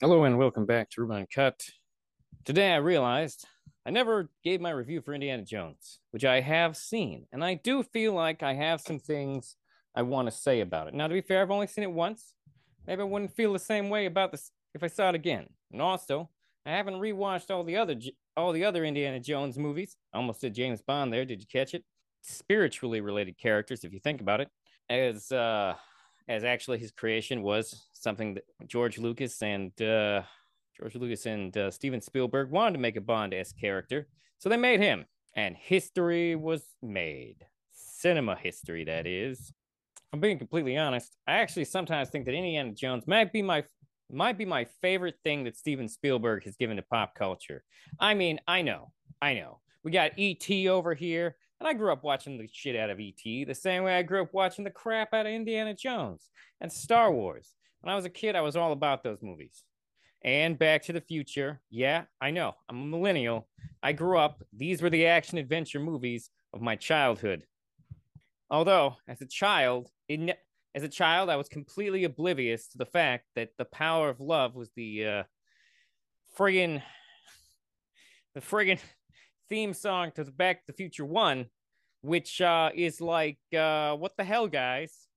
Hello and welcome back to Ruben Uncut. Today I realized I never gave my review for Indiana Jones, which I have seen, and I do feel like I have some things I want to say about it. Now, to be fair, I've only seen it once. Maybe I wouldn't feel the same way about this if I saw it again. And also, I haven't rewatched all the other all the other Indiana Jones movies. I almost did James Bond there. Did you catch it? Spiritually related characters, if you think about it, as uh, as actually his creation was something that George Lucas and uh, George Lucas and uh, Steven Spielberg wanted to make a Bond esque character, so they made him, and history was made. Cinema history, that is. I'm being completely honest. I actually sometimes think that Indiana Jones might be my might be my favorite thing that Steven Spielberg has given to pop culture. I mean, I know, I know. We got E.T. over here, and I grew up watching the shit out of E.T. the same way I grew up watching the crap out of Indiana Jones and Star Wars. When I was a kid, I was all about those movies. And Back to the Future. Yeah, I know. I'm a millennial. I grew up, these were the action adventure movies of my childhood. Although, as a child, as a child, I was completely oblivious to the fact that the power of love was the uh, friggin' the friggin' theme song to Back to the Future One, which uh, is like, uh, what the hell, guys?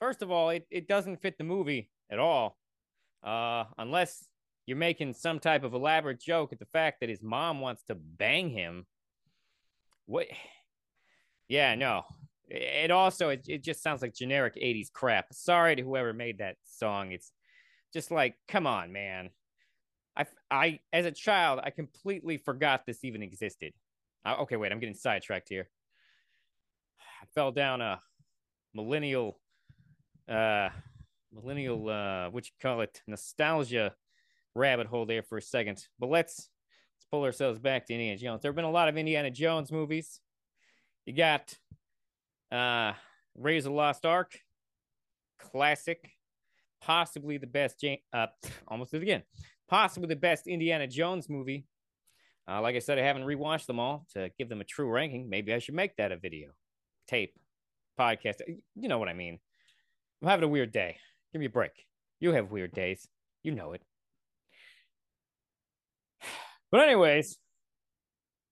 First of all, it, it doesn't fit the movie at all, uh, unless you're making some type of elaborate joke at the fact that his mom wants to bang him. What? Yeah, no. It also it, it just sounds like generic 80s crap. Sorry to whoever made that song. It's just like, come on, man. I, I, as a child, I completely forgot this even existed. Uh, okay, wait, I'm getting sidetracked here. I fell down a millennial, uh, millennial, uh, what you call it, nostalgia rabbit hole there for a second. But let's let's pull ourselves back to Indiana Jones. There have been a lot of Indiana Jones movies. You got uh of the Lost Ark, classic, possibly the best. uh, almost did it again possibly the best Indiana Jones movie. Uh, like I said, I haven't rewatched them all to give them a true ranking. Maybe I should make that a video, tape, podcast. You know what I mean. I'm having a weird day. Give me a break. You have weird days. You know it. But, anyways,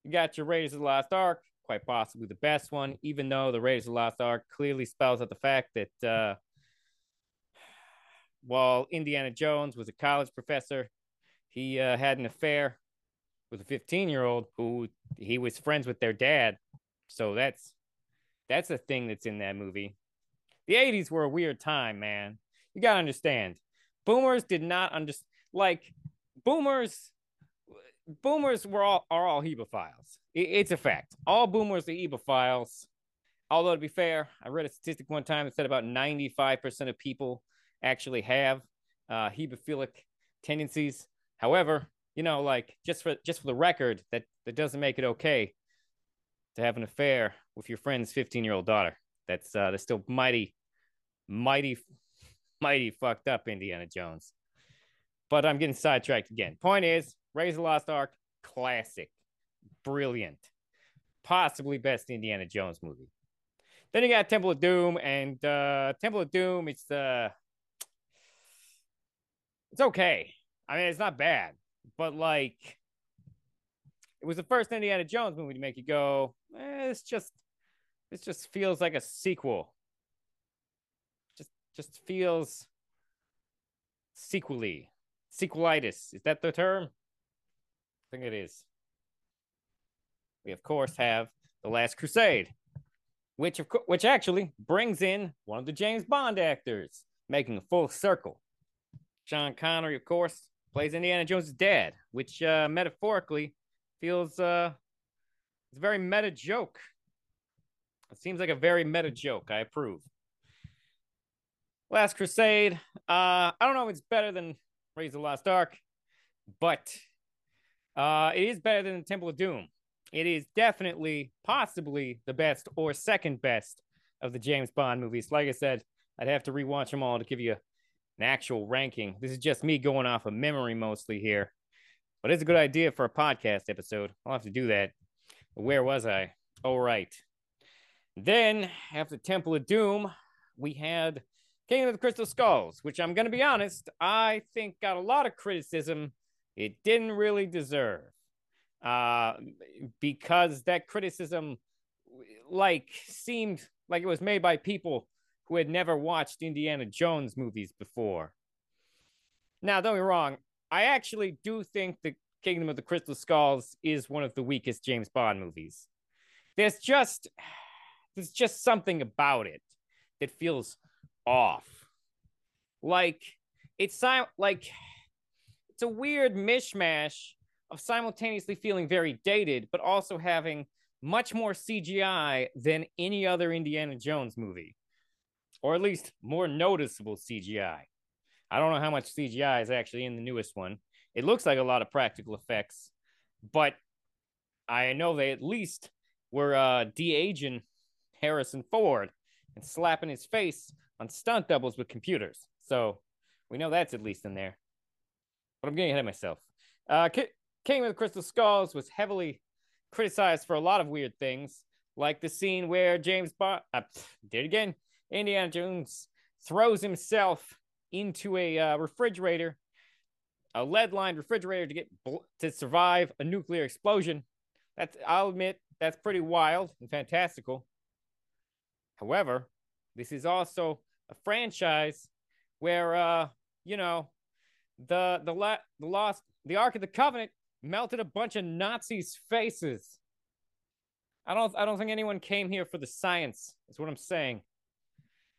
you got your Raiders of the Lost Ark, quite possibly the best one, even though the Raiders of the Lost Ark clearly spells out the fact that uh, while Indiana Jones was a college professor, he uh, had an affair with a 15 year old who he was friends with their dad. So that's that's a thing that's in that movie. The 80s were a weird time, man. You got to understand. Boomers did not understand like boomers boomers were all are all hebephiles. It, it's a fact. All boomers are hebephiles. Although to be fair, I read a statistic one time that said about 95% of people actually have uh, hemophilic tendencies. However, you know, like just for just for the record, that that doesn't make it okay to have an affair with your friend's 15 year old daughter. That's uh, that's still mighty, mighty, mighty fucked up, Indiana Jones. But I'm getting sidetracked again. Point is, Raise the Lost Ark, classic, brilliant, possibly best Indiana Jones movie. Then you got Temple of Doom, and uh, Temple of Doom. It's uh, it's okay. I mean, it's not bad, but like, it was the first Indiana Jones movie to make you go, eh, it's just, this just feels like a sequel. Just, just feels sequely, sequelitis. Is that the term? I think it is. We of course have the Last Crusade, which of co- which actually brings in one of the James Bond actors, making a full circle. Sean Connery, of course, plays Indiana Jones' dad, which uh, metaphorically feels uh, it's a very meta joke. It seems like a very meta joke. I approve. Last Crusade. Uh, I don't know if it's better than Raise the Lost Ark, but uh, it is better than the Temple of Doom. It is definitely, possibly the best or second best of the James Bond movies. Like I said, I'd have to rewatch them all to give you an actual ranking. This is just me going off of memory mostly here, but it's a good idea for a podcast episode. I'll have to do that. Where was I? Oh, right. Then after Temple of Doom, we had Kingdom of the Crystal Skulls, which I'm going to be honest, I think got a lot of criticism it didn't really deserve. Uh, because that criticism, like, seemed like it was made by people who had never watched Indiana Jones movies before. Now, don't be wrong, I actually do think the Kingdom of the Crystal Skulls is one of the weakest James Bond movies. There's just there's just something about it that feels off. Like it's like it's a weird mishmash of simultaneously feeling very dated, but also having much more CGI than any other Indiana Jones movie, or at least more noticeable CGI. I don't know how much CGI is actually in the newest one. It looks like a lot of practical effects, but I know they at least were uh, de aging Harrison Ford and slapping his face on stunt doubles with computers. So we know that's at least in there. But I'm getting ahead of myself. Uh, King of the Crystal Skulls was heavily criticized for a lot of weird things, like the scene where James Bond uh, did it again. Indiana Jones throws himself into a uh, refrigerator, a lead-lined refrigerator to get to survive a nuclear explosion. That's I'll admit that's pretty wild and fantastical. However, this is also a franchise where uh, you know, the the la- the lost the Ark of the Covenant melted a bunch of Nazis' faces. I don't I don't think anyone came here for the science. Is what I'm saying.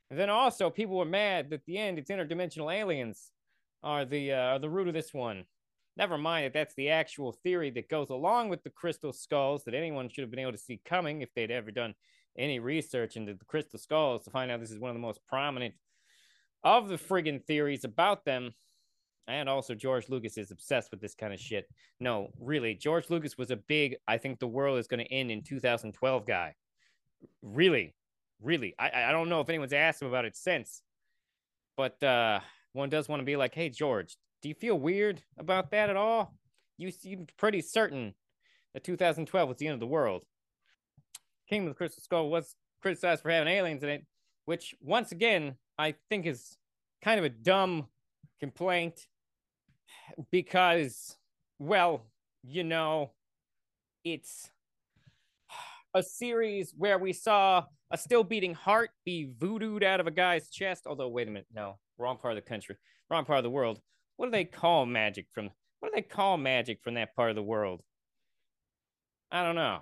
And then also people were mad that the end it's interdimensional aliens are the uh, are the root of this one. Never mind that that's the actual theory that goes along with the crystal skulls that anyone should have been able to see coming if they'd ever done any research into the crystal skulls to find out this is one of the most prominent of the friggin' theories about them. And also, George Lucas is obsessed with this kind of shit. No, really, George Lucas was a big, I think the world is going to end in 2012 guy. Really, really. I, I don't know if anyone's asked him about it since, but uh, one does want to be like, hey, George, do you feel weird about that at all? You seem pretty certain that 2012 was the end of the world. Kingdom of the Crystal Skull was criticized for having aliens in it, which once again I think is kind of a dumb complaint because, well, you know, it's a series where we saw a still beating heart be voodooed out of a guy's chest. Although, wait a minute, no, wrong part of the country, wrong part of the world. What do they call magic from? What do they call magic from that part of the world? I don't know.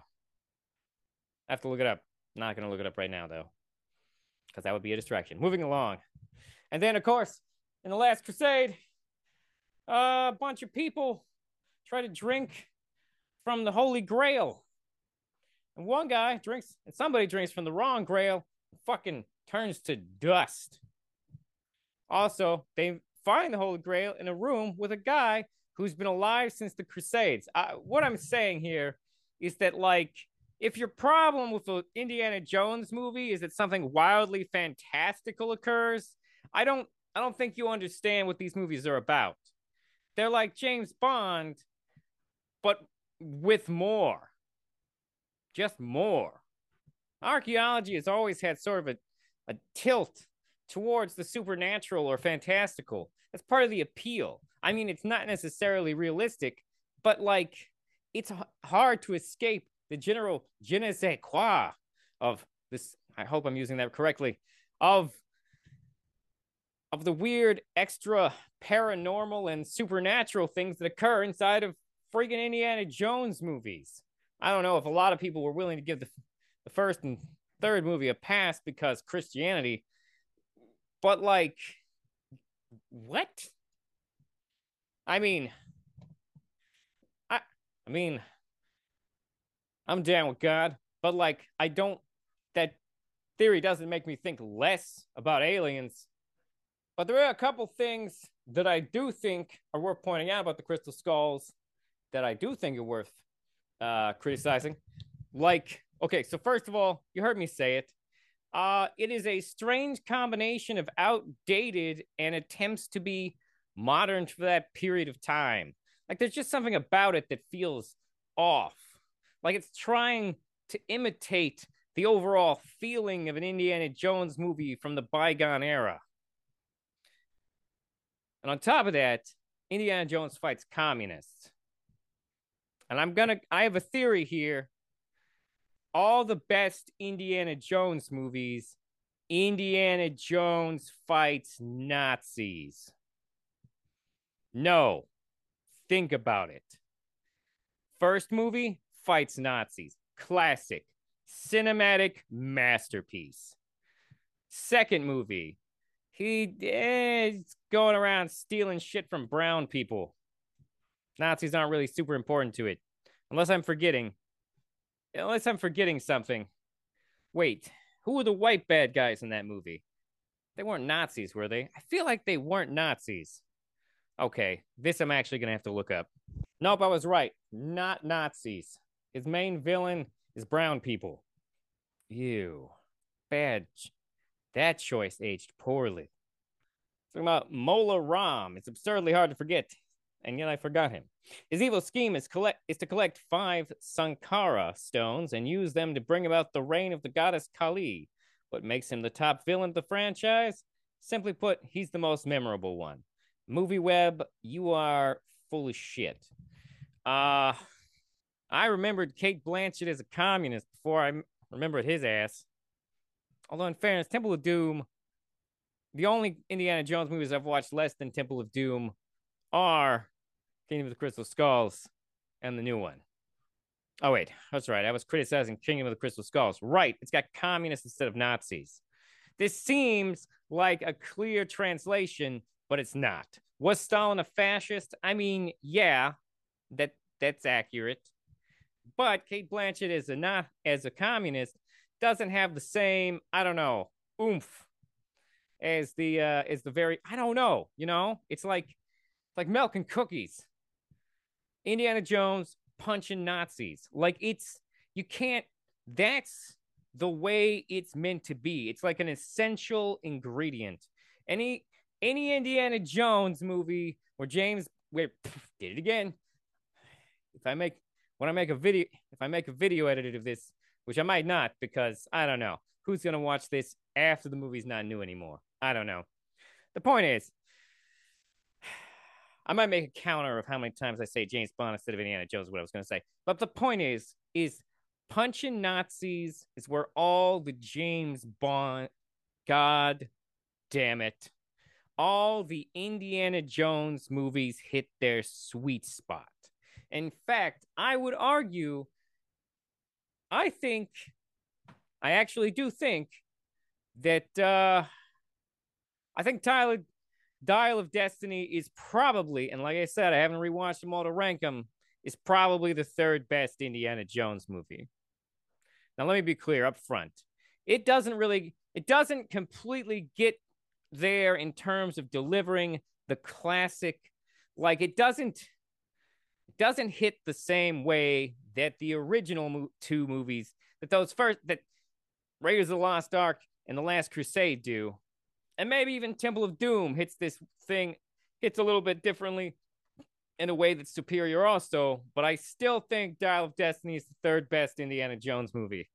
I have to look it up. Not gonna look it up right now though, because that would be a distraction. Moving along, and then of course, in the Last Crusade, a bunch of people try to drink from the Holy Grail, and one guy drinks, and somebody drinks from the wrong Grail, fucking turns to dust. Also, they find the Holy Grail in a room with a guy who's been alive since the Crusades. Uh, what I'm saying here is that, like, if your problem with the Indiana Jones movie is that something wildly fantastical occurs, I don't I don't think you understand what these movies are about. They're like James Bond, but with more. Just more. Archaeology has always had sort of a, a tilt towards the supernatural or fantastical. That's part of the appeal. I mean, it's not necessarily realistic, but like it's hard to escape the general je ne sais quoi of this. I hope I'm using that correctly. Of of the weird, extra paranormal and supernatural things that occur inside of freaking Indiana Jones movies. I don't know if a lot of people were willing to give the, the first and third movie a pass because Christianity, but like, what? I mean, I, I mean, I'm down with God, but like I don't that theory doesn't make me think less about aliens. But there are a couple things that I do think are worth pointing out about the crystal skulls that I do think are worth uh, criticizing. Like, okay, so first of all, you heard me say it. Uh, it is a strange combination of outdated and attempts to be modern for that period of time. Like, there's just something about it that feels off. Like it's trying to imitate the overall feeling of an Indiana Jones movie from the bygone era. And on top of that, Indiana Jones fights communists. And I'm gonna I have a theory here. All the best Indiana Jones movies, Indiana Jones fights Nazis. No. Think about it. First movie fights Nazis. Classic. Cinematic masterpiece. Second movie, he eh, is going around stealing shit from brown people. Nazis aren't really super important to it. Unless I'm forgetting. Unless I'm forgetting something. Wait, who were the white bad guys in that movie? They weren't Nazis, were they? I feel like they weren't Nazis. Okay, this I'm actually going to have to look up. Nope, I was right. Not Nazis. His main villain is brown people. Ew. Bad. That choice aged poorly. Talking about Mola Ram. It's absurdly hard to forget, and yet I forgot him. His evil scheme is collect is to collect five Sankara stones and use them to bring about the reign of the goddess Kali. What makes him the top villain of the franchise? Simply put, he's the most memorable one. Movie Web, you are full of shit. Uh I remembered Cate Blanchett as a communist before I remembered his ass. Although, in fairness, Temple of Doom, the only Indiana Jones movies I've watched less than Temple of Doom are Kingdom of the Crystal Skulls and the new one. Oh, wait, that's right. I was criticizing Kingdom of the Crystal Skulls. Right, it's got communists instead of Nazis. This seems like a clear translation, but it's not. Was Stalin a fascist? I mean, yeah, that that's accurate. But Cate Blanchett is a not as a communist doesn't have the same, I don't know, oomph as the uh as the very I don't know, you know? It's like it's like milk and cookies. Indiana Jones punching Nazis. Like it's you can't that's the way it's meant to be. It's like an essential ingredient. Any any Indiana Jones movie where James where did it again. If I make when I make a video if I make a video edit of this which I might not because I don't know who's to watch this after the movie's not new anymore. I don't know. The point is, I might make a counter of how many times I say James Bond instead of Indiana Jones. What I was going to say, but the point is, is punching Nazis is where all the James Bond, God damn it, all the Indiana Jones movies hit their sweet spot. In fact, I would argue I think, I actually do think that uh, I think Tyler Dial of Destiny is probably, and like I said, I haven't rewatched them all to rank them, is probably the third best Indiana Jones movie. Now, let me be clear up front. It doesn't really, it doesn't completely get there in terms of delivering the classic. Like it doesn't, it doesn't hit the same way that the original mo- two movies, that those first, that Raiders of the Lost Ark and The Last Crusade do, and maybe even Temple of Doom hits this thing, hits a little bit differently in a way that's superior also, but I still think Dial of Destiny is the third best Indiana Jones movie.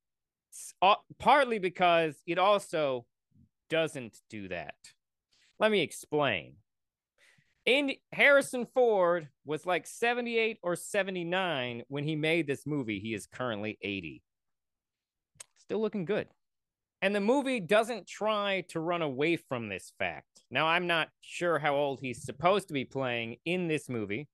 Uh, partly because it also doesn't do that. Let me explain. In Harrison Ford was like 78 or 79 when he made this movie. He is currently 80. Still looking good. And the movie doesn't try to run away from this fact. Now, I'm not sure how old he's supposed to be playing in this movie,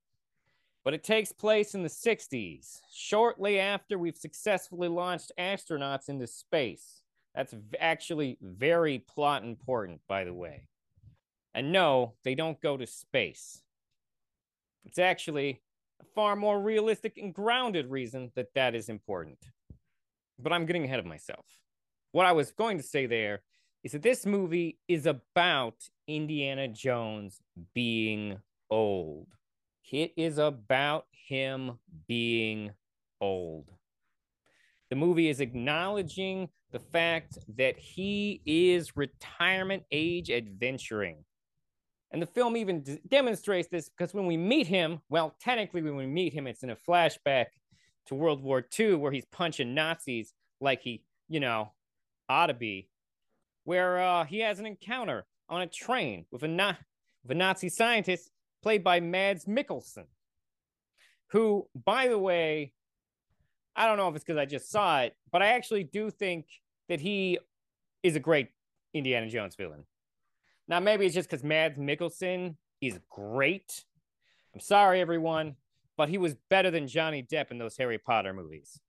but it takes place in the 60s, shortly after we've successfully launched astronauts into space. That's actually very plot important, by the way. And no, they don't go to space. It's actually a far more realistic and grounded reason that that is important. But I'm getting ahead of myself. What I was going to say there is that this movie is about Indiana Jones being old. It is about him being old. The movie is acknowledging the fact that he is retirement age adventuring. And the film even d- demonstrates this because when we meet him, well, technically, when we meet him, it's in a flashback to World War II where he's punching Nazis like he, you know, ought to be, where uh, he has an encounter on a train with a na- of a Nazi scientist played by Mads Mikkelsen, who, by the way, I don't know if it's because I just saw it, but I actually do think that he is a great Indiana Jones villain. Now, maybe it's just because Mads Mikkelsen is great. I'm sorry, everyone, but he was better than Johnny Depp in those Harry Potter movies.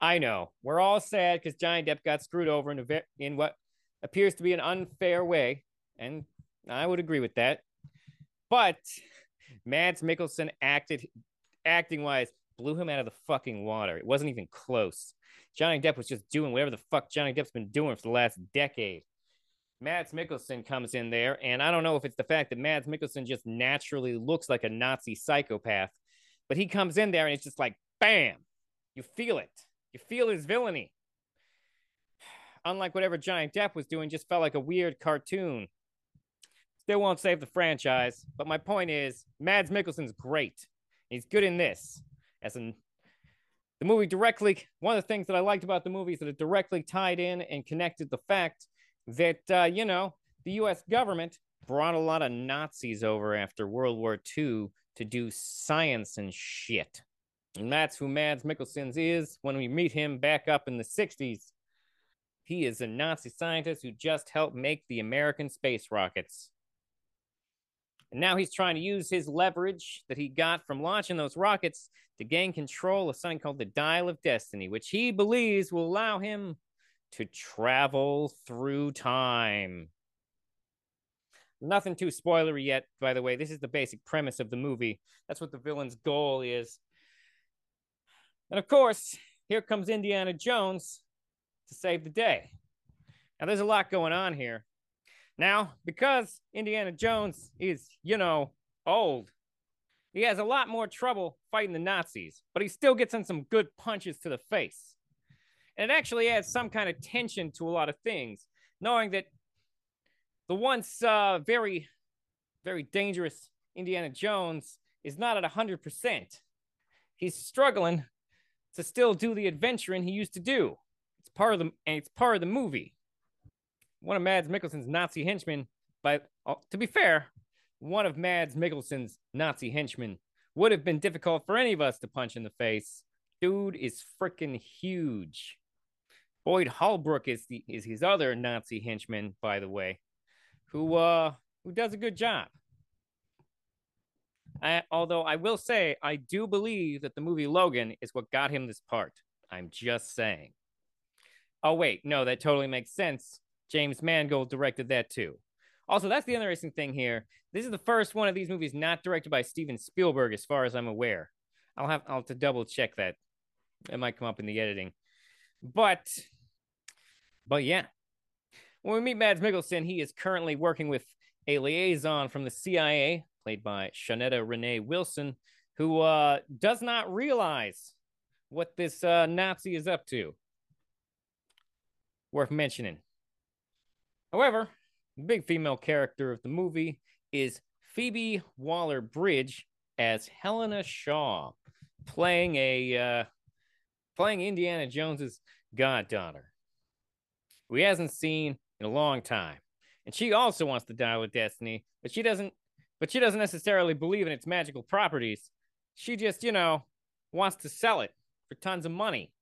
I know we're all sad because Johnny Depp got screwed over in, a, in what appears to be an unfair way, and I would agree with that. But Mads Mikkelsen acted acting wise blew him out of the fucking water. It wasn't even close. Johnny Depp was just doing whatever the fuck Johnny Depp's been doing for the last decade. Mads Mikkelsen comes in there, and I don't know if it's the fact that Mads Mikkelsen just naturally looks like a Nazi psychopath, but he comes in there and it's just like, bam, you feel it. You feel his villainy. Unlike whatever Johnny Depp was doing, just felt like a weird cartoon. Still won't save the franchise, but my point is, Mads Mikkelsen's great. He's good in this. As in, the movie directly, one of the things that I liked about the movie is that it directly tied in and connected the fact that, uh, you know, the US government brought a lot of Nazis over after World War II to do science and shit. And that's who Mads Mikkelsen is when we meet him back up in the 60s. He is a Nazi scientist who just helped make the American space rockets. And now he's trying to use his leverage that he got from launching those rockets to gain control of something called the Dial of Destiny, which he believes will allow him to travel through time. Nothing too spoilery yet, by the way. This is the basic premise of the movie. That's what the villain's goal is. And of course, here comes Indiana Jones to save the day. Now, there's a lot going on here. Now, because Indiana Jones is, you know, old, he has a lot more trouble fighting the Nazis, but he still gets in some good punches to the face. And it actually adds some kind of tension to a lot of things, knowing that the once uh, very, very dangerous Indiana Jones is not at 100%. He's struggling to still do the adventuring he used to do. It's part of the and it's part of the movie. One of Mads Mikkelsen's Nazi henchmen, but uh, to be fair, one of Mads Mikkelsen's Nazi henchmen would have been difficult for any of us to punch in the face. Dude is freaking huge. Boyd Holbrook is the is his other Nazi henchman, by the way, who uh who does a good job. I, although I will say, I do believe that the movie Logan is what got him this part. I'm just saying. Oh, wait, no, that totally makes sense. James Mangold directed that too. Also, that's the interesting thing here. This is the first one of these movies not directed by Steven Spielberg, as far as I'm aware. I'll have I'll have to double check that. It might come up in the editing. But but yeah. When we meet Mads Mikkelsen, he is currently working with a liaison from the CIA played by Shaunette Renee Wilson, who uh, does not realize what this uh, Nazi is up to. Worth mentioning. However, the big female character of the movie is Phoebe Waller Bridge as Helena Shaw, playing a uh, playing Indiana Jones's goddaughter, who he hasn't seen in a long time. And she also wants to die with Destiny, but she doesn't but she doesn't necessarily believe in its magical properties. She just, you know, wants to sell it for tons of money.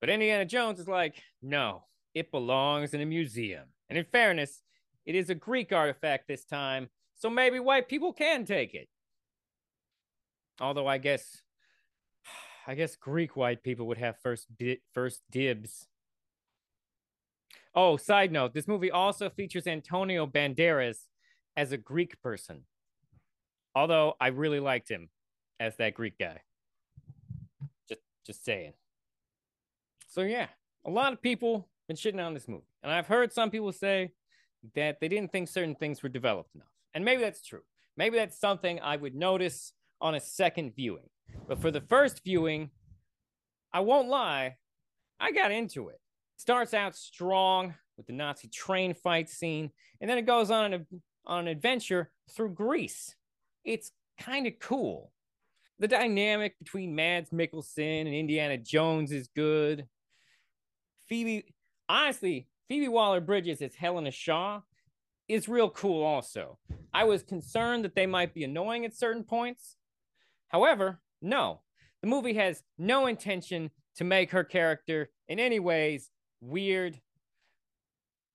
But Indiana Jones is like, no, it belongs in a museum. And in fairness, it is a Greek artifact this time, so maybe white people can take it. Although I guess I guess Greek white people would have first di- first dibs. Oh, side note, this movie also features Antonio Banderas as a Greek person. Although I really liked him as that Greek guy. Just just saying. So yeah, a lot of people been shitting on this movie. And I've heard some people say that they didn't think certain things were developed enough. And maybe that's true. Maybe that's something I would notice on a second viewing. But for the first viewing, I won't lie, I got into it. Starts out strong with the Nazi train fight scene, and then it goes on a on an adventure through Greece. It's kind of cool. The dynamic between Mads Mikkelsen and Indiana Jones is good. Phoebe, honestly, Phoebe Waller Bridges as Helena Shaw is real cool also. I was concerned that they might be annoying at certain points. However, no. The movie has no intention to make her character in any ways weird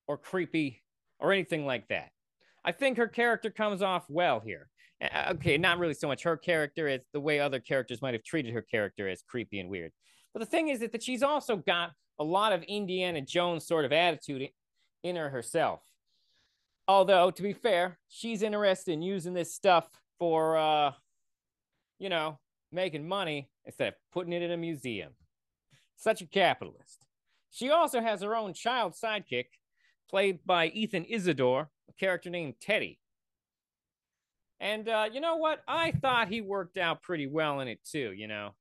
or creepy or anything like that. I think her character comes off well here. Okay, not really so much her character as the way other characters might have treated her character as creepy and weird. But the thing is that, that she's also got a lot of Indiana Jones sort of attitude in her herself. Although, to be fair, she's interested in using this stuff for, uh, you know, making money instead of putting it in a museum. Such a capitalist. She also has her own child sidekick, played by Ethann Isidore, a character named Teddy. And uh, you know what? I thought he worked out pretty well in it too. You know,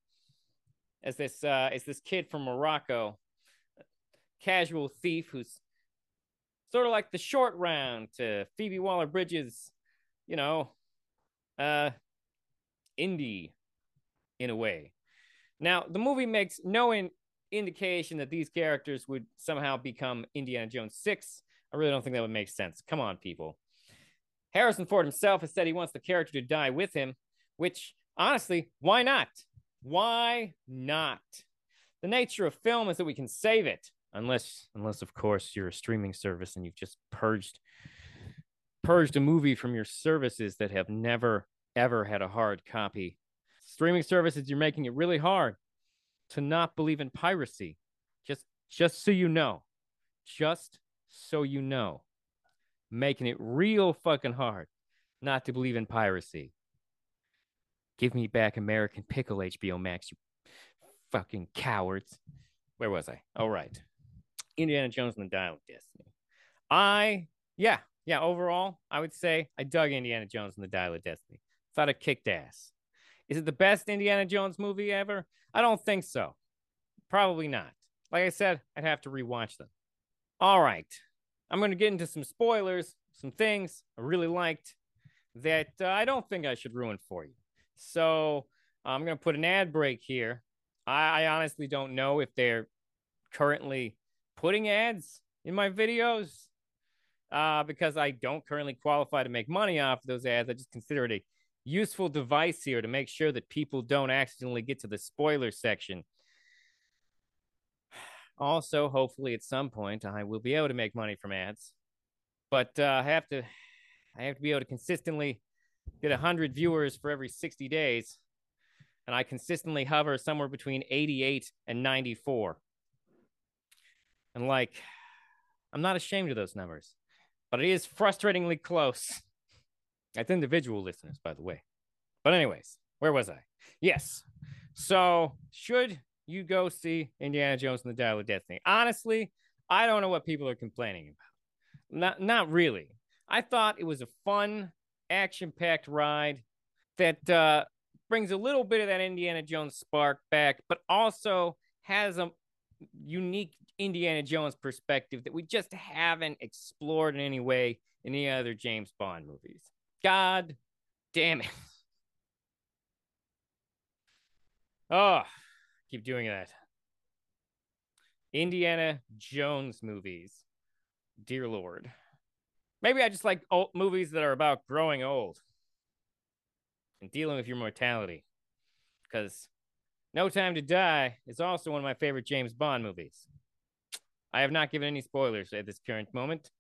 as this uh, as this kid from Morocco, casual thief who's sort of like the short round to Phoebe Waller Bridges, you know, uh, Indy in a way. Now, the movie makes no in- indication that these characters would somehow become Indiana Jones 6. I really don't think that would make sense. Come on, people. Harrison Ford himself has said he wants the character to die with him, which honestly, why not? Why not? The nature of film is that we can save it unless unless of course you're a streaming service and you've just purged purged a movie from your services that have never ever had a hard copy streaming services you're making it really hard to not believe in piracy. Just just so you know. Just so you know. Making it real fucking hard not to believe in piracy. Give me back american pickle hbo max you fucking cowards. Where was i? All right. Indiana Jones and the Dial of Destiny. I, yeah, yeah, overall, I would say I dug Indiana Jones and the Dial of Destiny. Thought it kicked ass. Is it the best Indiana Jones movie ever? I don't think so. Probably not. Like I said, I'd have to rewatch them. All right. I'm going to get into some spoilers, some things I really liked that uh, I don't think I should ruin for you. So I'm going to put an ad break here. I, I honestly don't know if they're currently putting ads in my videos uh, because I don't currently qualify to make money off those ads. I just consider it a useful device here to make sure that people don't accidentally get to the spoiler section. Also, hopefully, at some point, I will be able to make money from ads, but uh, I have to, I have to be able to consistently get hundred viewers for every sixty days, and I consistently hover somewhere between eighty-eight and ninety-four. And like, I'm not ashamed of those numbers, but it is frustratingly close. That's individual listeners, by the way. But, anyways, where was I? Yes. So, should you go see Indiana Jones and the Dial of Destiny? Honestly, I don't know what people are complaining about. Not, not really. I thought it was a fun, action packed ride that uh, brings a little bit of that Indiana Jones spark back, but also has a unique Indiana Jones perspective that we just haven't explored in any way in any other James Bond movies. God damn it. Oh, keep doing that. Indiana Jones movies. Dear Lord. Maybe I just like old movies that are about growing old and dealing with your mortality. Because No Time to Die is also one of my favorite James Bond movies. I have not given any spoilers at this current moment.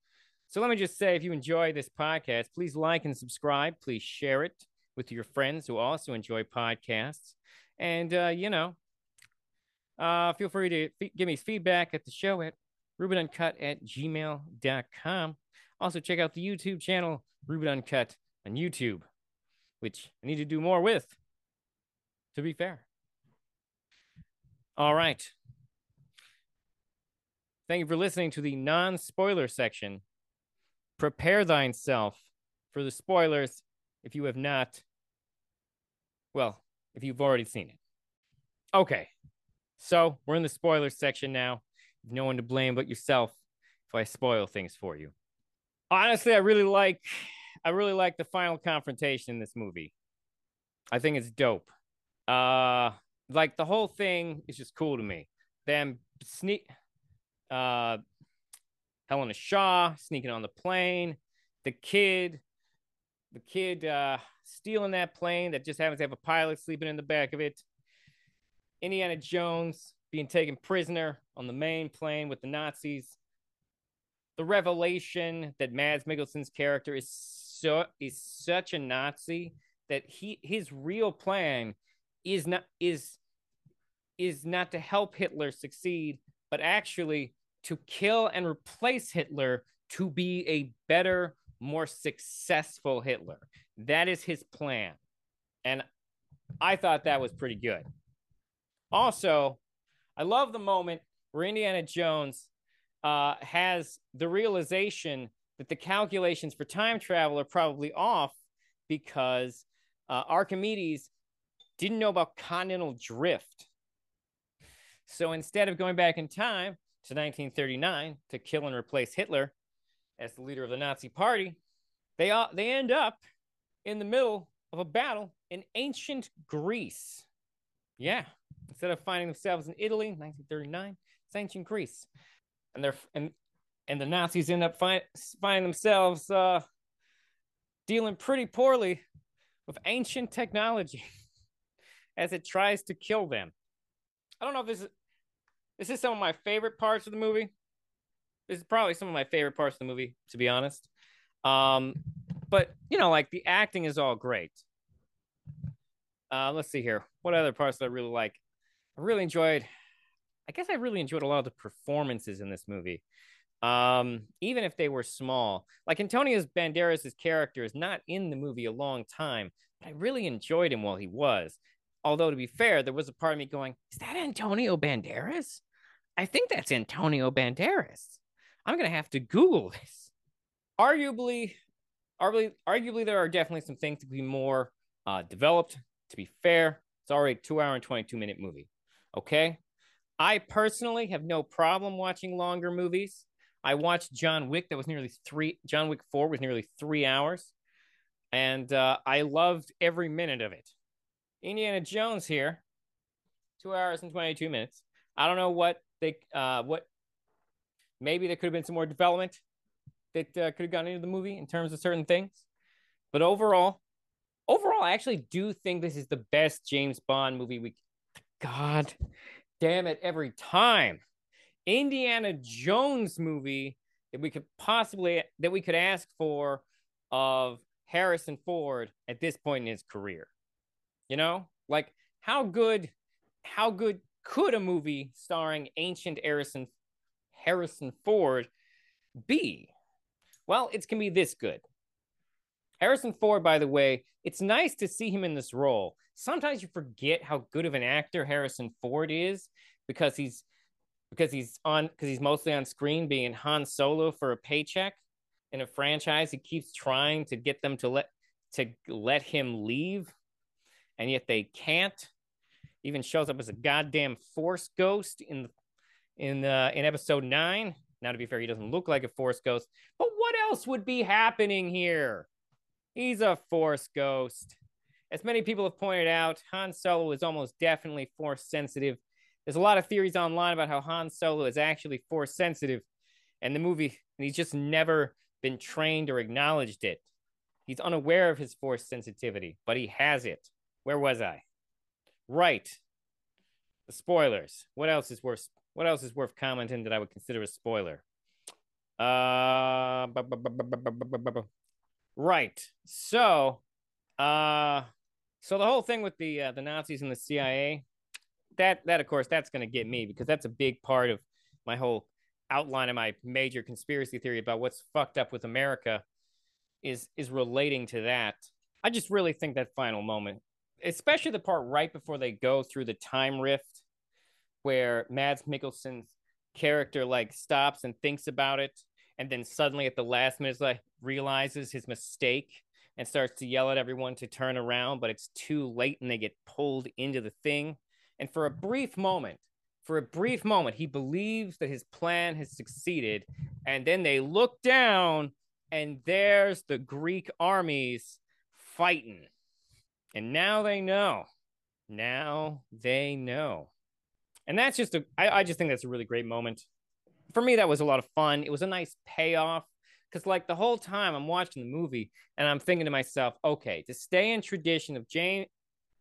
So let me just say if you enjoy this podcast, please like and subscribe. Please share it with your friends who also enjoy podcasts. And, uh, you know, uh, feel free to f- give me feedback at the show at rubenuncut at gmail.com. Also, check out the YouTube channel, Ruben Uncut, on YouTube, which I need to do more with, to be fair. All right. Thank you for listening to the non spoiler section. Prepare thyself for the spoilers if you have not. Well, if you've already seen it. Okay. So we're in the spoiler section now. No one to blame but yourself if I spoil things for you. Honestly, I really like I really like the final confrontation in this movie. I think it's dope. Uh like the whole thing is just cool to me. Them sneak uh, Helena Shaw sneaking on the plane, the kid, the kid uh, stealing that plane that just happens to have a pilot sleeping in the back of it. Indiana Jones being taken prisoner on the main plane with the Nazis. The revelation that Mads Mikkelsen's character is so is such a Nazi that he his real plan is not is is not to help Hitler succeed, but actually to kill and replace Hitler to be a better, more successful Hitler. That is his plan. And I thought that was pretty good. Also, I love the moment where Indiana Jones uh, has the realization that the calculations for time travel are probably off because uh, Archimedes didn't know about continental drift. So instead of going back in time to 1939 to kill and replace Hitler as the leader of the Nazi Party, they uh, they end up in the middle of a battle in ancient Greece. Yeah, instead of finding themselves in Italy, 1939, it's ancient Greece, and they're and and the Nazis end up find, finding themselves uh, dealing pretty poorly with ancient technology as it tries to kill them. I don't know if this is this is some of my favorite parts of the movie. This is probably some of my favorite parts of the movie, to be honest. Um, but you know, like the acting is all great. Uh, let's see here. What other parts do I really like? I really enjoyed. I guess I really enjoyed a lot of the performances in this movie. Um, even if they were small, like Antonio Banderas' character is not in the movie a long time, but I really enjoyed him while he was. Although to be fair, there was a part of me going, "Is that Antonio Banderas?" I think that's Antonio Banderas. I'm gonna have to Google this. Arguably, arguably, arguably, there are definitely some things to be more uh, developed. To be fair, it's already two hour and 22 minute movie. Okay. I personally have no problem watching longer movies. I watched John Wick. That was nearly three. John Wick Four was nearly three hours, and uh, I loved every minute of it. Indiana Jones here, two hours and twenty two minutes. I don't know what they uh, what maybe there could have been some more development that uh, could have gone into the movie in terms of certain things, but overall, overall, I actually do think this is the best James Bond movie we. God damn it! Every time Indiana Jones movie that we could possibly that we could ask for of Harrison Ford at this point in his career. You know, like how good, how good could a movie starring ancient Harrison Harrison Ford be? Well, it's gonna be this good. Harrison Ford, by the way, it's nice to see him in this role. Sometimes you forget how good of an actor Harrison Ford is because he's because he's on because he's mostly on screen being Han Solo for a paycheck in a franchise. He keeps trying to get them to let to let him leave, and yet they can't. Even shows up as a goddamn force ghost in in uh, in episode nine. Now, to be fair, he doesn't look like a force ghost, but what else would be happening here? He's a force ghost. As many people have pointed out, Han Solo is almost definitely force sensitive there's a lot of theories online about how Han Solo is actually force sensitive, and the movie, and he's just never been trained or acknowledged it. He's unaware of his force sensitivity, but he has it. Where was I? Right. The spoilers. What else is worth? What else is worth commenting that I would consider a spoiler? Uh, right. So, uh, so the whole thing with the uh, the Nazis and the CIA that that of course that's going to get me because that's a big part of my whole outline of my major conspiracy theory about what's fucked up with America is is relating to that. I just really think that final moment, especially the part right before they go through the time rift where Mads Mikkelsen's character like stops and thinks about it and then suddenly at the last minute like realizes his mistake and starts to yell at everyone to turn around but it's too late and they get pulled into the thing and for a brief moment, for a brief moment, he believes that his plan has succeeded. And then they look down, and there's the Greek armies fighting. And now they know. Now they know. And that's just a, I, I just think that's a really great moment. For me, that was a lot of fun. It was a nice payoff because like the whole time I'm watching the movie and I'm thinking to myself, okay, to stay in tradition of Jane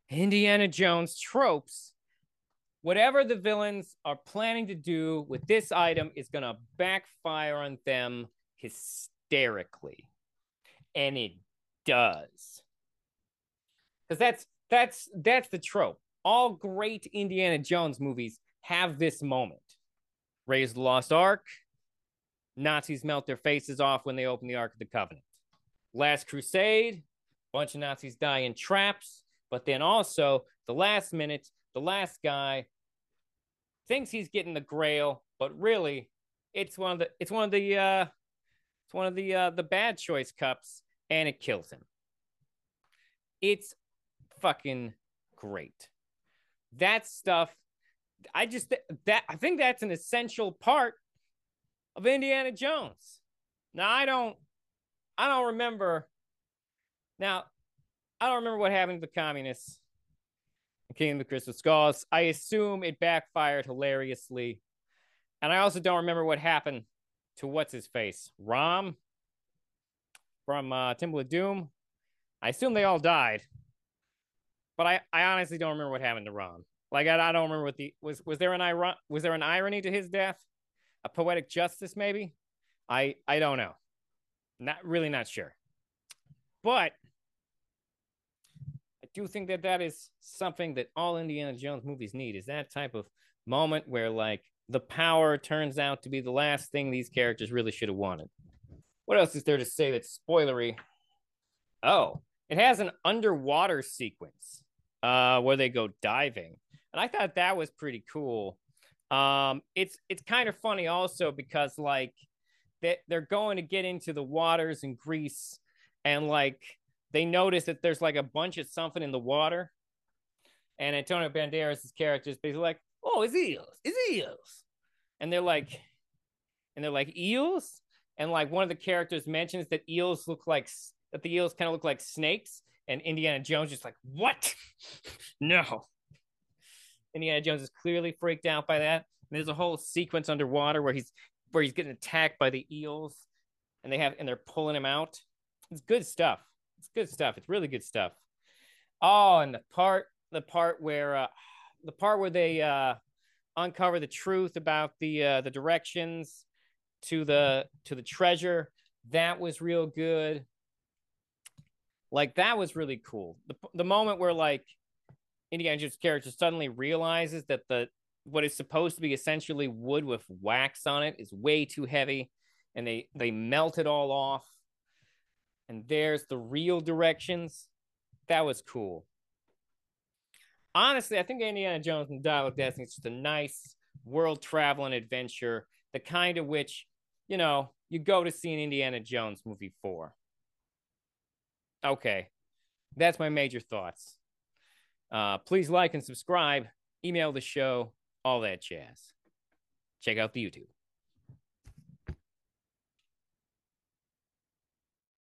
Indiana Jones tropes, whatever the villains are planning to do with this item is going to backfire on them hysterically. And it does. Cuz that's that's that's the trope. All great Indiana Jones movies have this moment. Raise the Lost Ark, Nazis melt their faces off when they open the Ark of the Covenant. Last Crusade, bunch of Nazis die in traps, but then also the last minute, the last guy thinks he's getting the Grail, but really, it's one of the it's one of the uh, it's one of the uh, the bad choice cups, and it kills him. It's fucking great. That stuff, I just that I think that's an essential part of Indiana Jones. Now I don't I don't remember now I don't remember what happened to the communists in Kingdom of the Crystal Skulls. I assume it backfired hilariously. And I also don't remember what happened to what's his face? Ram from uh, Temple of Doom. I assume they all died. But I, I honestly don't remember what happened to Ram. Like I, I don't remember what the was was there an iron was there an irony to his death? a poetic justice, maybe. I I don't know. Not really not sure. But I do think that that is something that all Indiana Jones movies need is that type of moment where like the power turns out to be the last thing these characters really should have wanted. What else is there to say that's spoilery? Oh, it has an underwater sequence uh, where they go diving. And I thought that was pretty cool um, it's it's kind of funny also because like they they're going to get into the waters in Greece and like they notice that there's like a bunch of something in the water, and Antonio Banderas' character is basically like, "Oh, it's eels, it's eels," and they're like, and they're like eels, and like one of the characters mentions that eels look like that the eels kind of look like snakes, and Indiana Jones just like, "What? no." Indiana Jones is clearly freaked out by that. And there's a whole sequence underwater where he's where he's getting attacked by the eels, and they have and they're pulling him out. It's good stuff. It's good stuff. It's really good stuff. Oh, and the part the part where uh, the part where they uh, uncover the truth about the uh, the directions to the to the treasure that was real good like that was really cool the, the moment where like Indiana Jones character suddenly realizes that the what is supposed to be essentially wood with wax on it is way too heavy, and they they melt it all off. And there's the real directions. That was cool. Honestly, I think Indiana Jones and Dial of Destiny is just a nice world traveling adventure, the kind of which, you know, you go to see an Indiana Jones movie for. Okay, that's my major thoughts. Uh, please like and subscribe, email the show, all that jazz. Check out the YouTube.